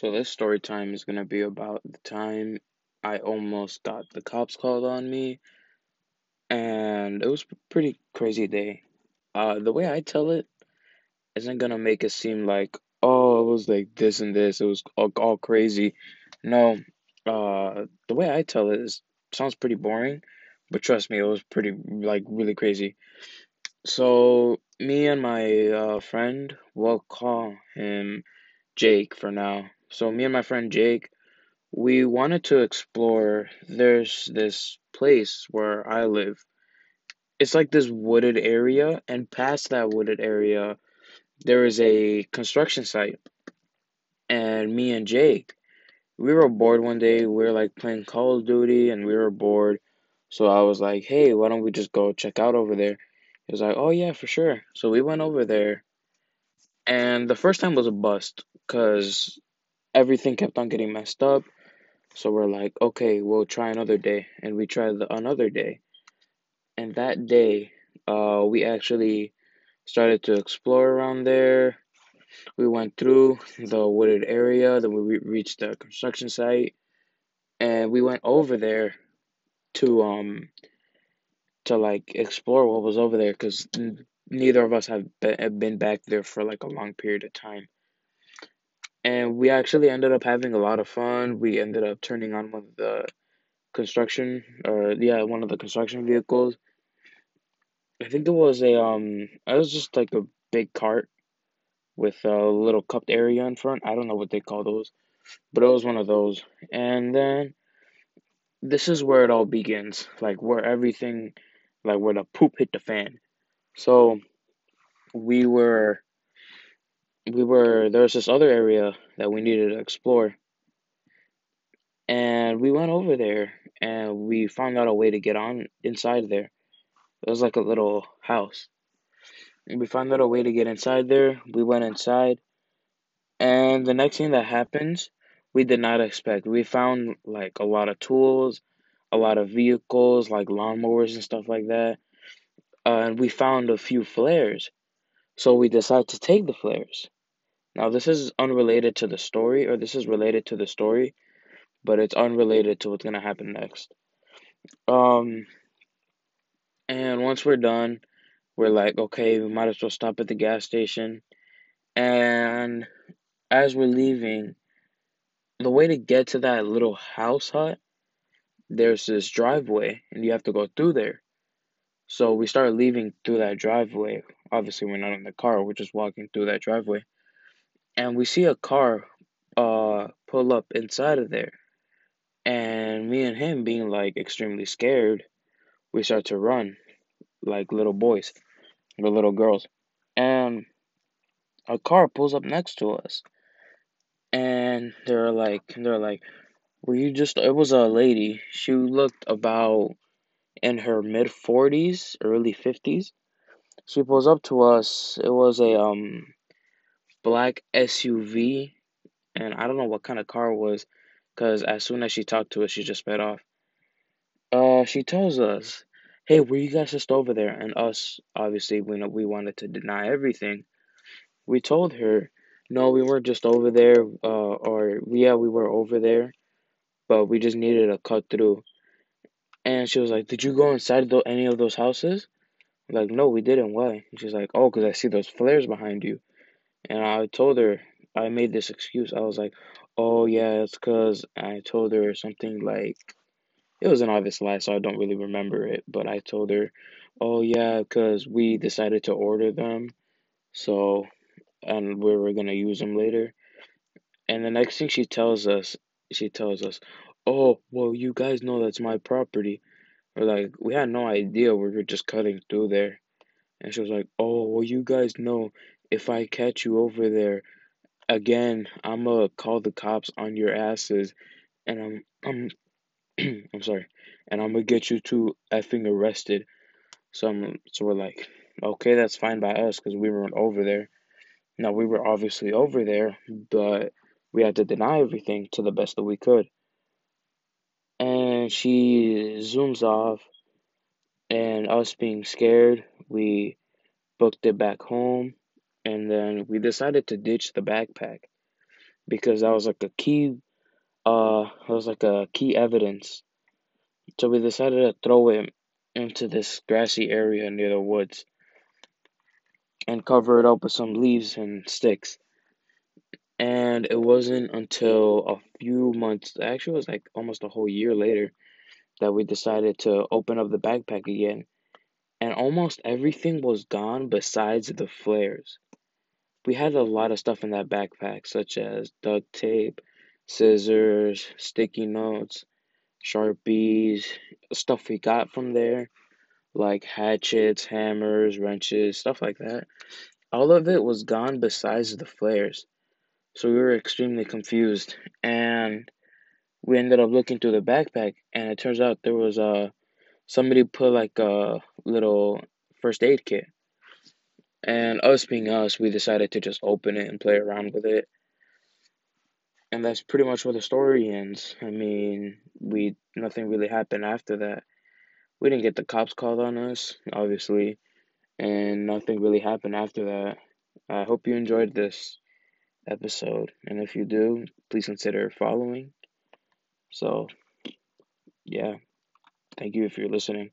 So this story time is gonna be about the time I almost got the cops called on me, and it was a pretty crazy day. Uh, the way I tell it isn't gonna make it seem like, oh, it was like this and this, it was all, all crazy. No, uh, the way I tell it is sounds pretty boring, but trust me, it was pretty like really crazy. So me and my uh, friend, we'll call him Jake for now. So me and my friend Jake, we wanted to explore. There's this place where I live. It's like this wooded area, and past that wooded area, there is a construction site. And me and Jake, we were bored one day. We were like playing Call of Duty, and we were bored. So I was like, "Hey, why don't we just go check out over there?" He was like, "Oh yeah, for sure." So we went over there, and the first time was a bust because everything kept on getting messed up. So we're like, okay, we'll try another day, and we tried the, another day, and that day, uh, we actually started to explore around there. We went through the wooded area, then we re- reached the construction site, and we went over there to um to like explore what was over there because neither of us have be- have been back there for like a long period of time. And we actually ended up having a lot of fun. We ended up turning on one of the construction, or yeah, one of the construction vehicles. I think it was a um, it was just like a big cart with a little cupped area in front. I don't know what they call those, but it was one of those. And then this is where it all begins, like where everything, like where the poop hit the fan. So we were we were there was this other area that we needed to explore. And we went over there and we found out a way to get on inside there. It was like a little house. And we found out a way to get inside there. We went inside and the next thing that happens we did not expect. We found like a lot of tools a lot of vehicles like lawnmowers and stuff like that. Uh, and we found a few flares so we decide to take the flares now this is unrelated to the story or this is related to the story but it's unrelated to what's gonna happen next. Um, and once we're done, we're like, okay, we might as well stop at the gas station. And as we're leaving, the way to get to that little house hut, there's this driveway, and you have to go through there. So we start leaving through that driveway. Obviously, we're not in the car; we're just walking through that driveway, and we see a car, uh, pull up inside of there. And me and him being like extremely scared, we start to run like little boys or little girls. And a car pulls up next to us. And they're like they're like, Were you just it was a lady. She looked about in her mid forties, early fifties. She pulls up to us. It was a um black SUV and I don't know what kind of car it was because as soon as she talked to us she just sped off. Uh, she tells us, "Hey, were you guys just over there?" And us, obviously, we know we wanted to deny everything. We told her, "No, we weren't just over there. Uh, or yeah, we were over there, but we just needed a cut through." And she was like, "Did you go inside any of those houses?" Like, "No, we didn't. Why?" And she's like, "Oh, because I see those flares behind you." And I told her, I made this excuse. I was like, "Oh yeah, it's because I told her something like." It was an obvious lie, so I don't really remember it. But I told her, "Oh yeah, because we decided to order them, so and we were gonna use them later." And the next thing she tells us, she tells us, "Oh, well, you guys know that's my property." We're like, we had no idea. We were just cutting through there, and she was like, "Oh, well, you guys know if I catch you over there again, I'ma call the cops on your asses, and I'm I'm I'm sorry, and I'm gonna get you two effing arrested." So I'm, so we're like, okay, that's fine by us because we weren't over there. Now we were obviously over there, but we had to deny everything to the best that we could. She zooms off, and us being scared, we booked it back home, and then we decided to ditch the backpack because that was like a key uh it was like a key evidence. So we decided to throw it into this grassy area near the woods and cover it up with some leaves and sticks. And it wasn't until a few months, actually, it was like almost a whole year later, that we decided to open up the backpack again. And almost everything was gone besides the flares. We had a lot of stuff in that backpack, such as duct tape, scissors, sticky notes, sharpies, stuff we got from there, like hatchets, hammers, wrenches, stuff like that. All of it was gone besides the flares. So we were extremely confused and we ended up looking through the backpack and it turns out there was a uh, somebody put like a little first aid kit. And us being us, we decided to just open it and play around with it. And that's pretty much where the story ends. I mean, we nothing really happened after that. We didn't get the cops called on us, obviously, and nothing really happened after that. I hope you enjoyed this episode, and if you do, please consider following. So, yeah, thank you if you're listening.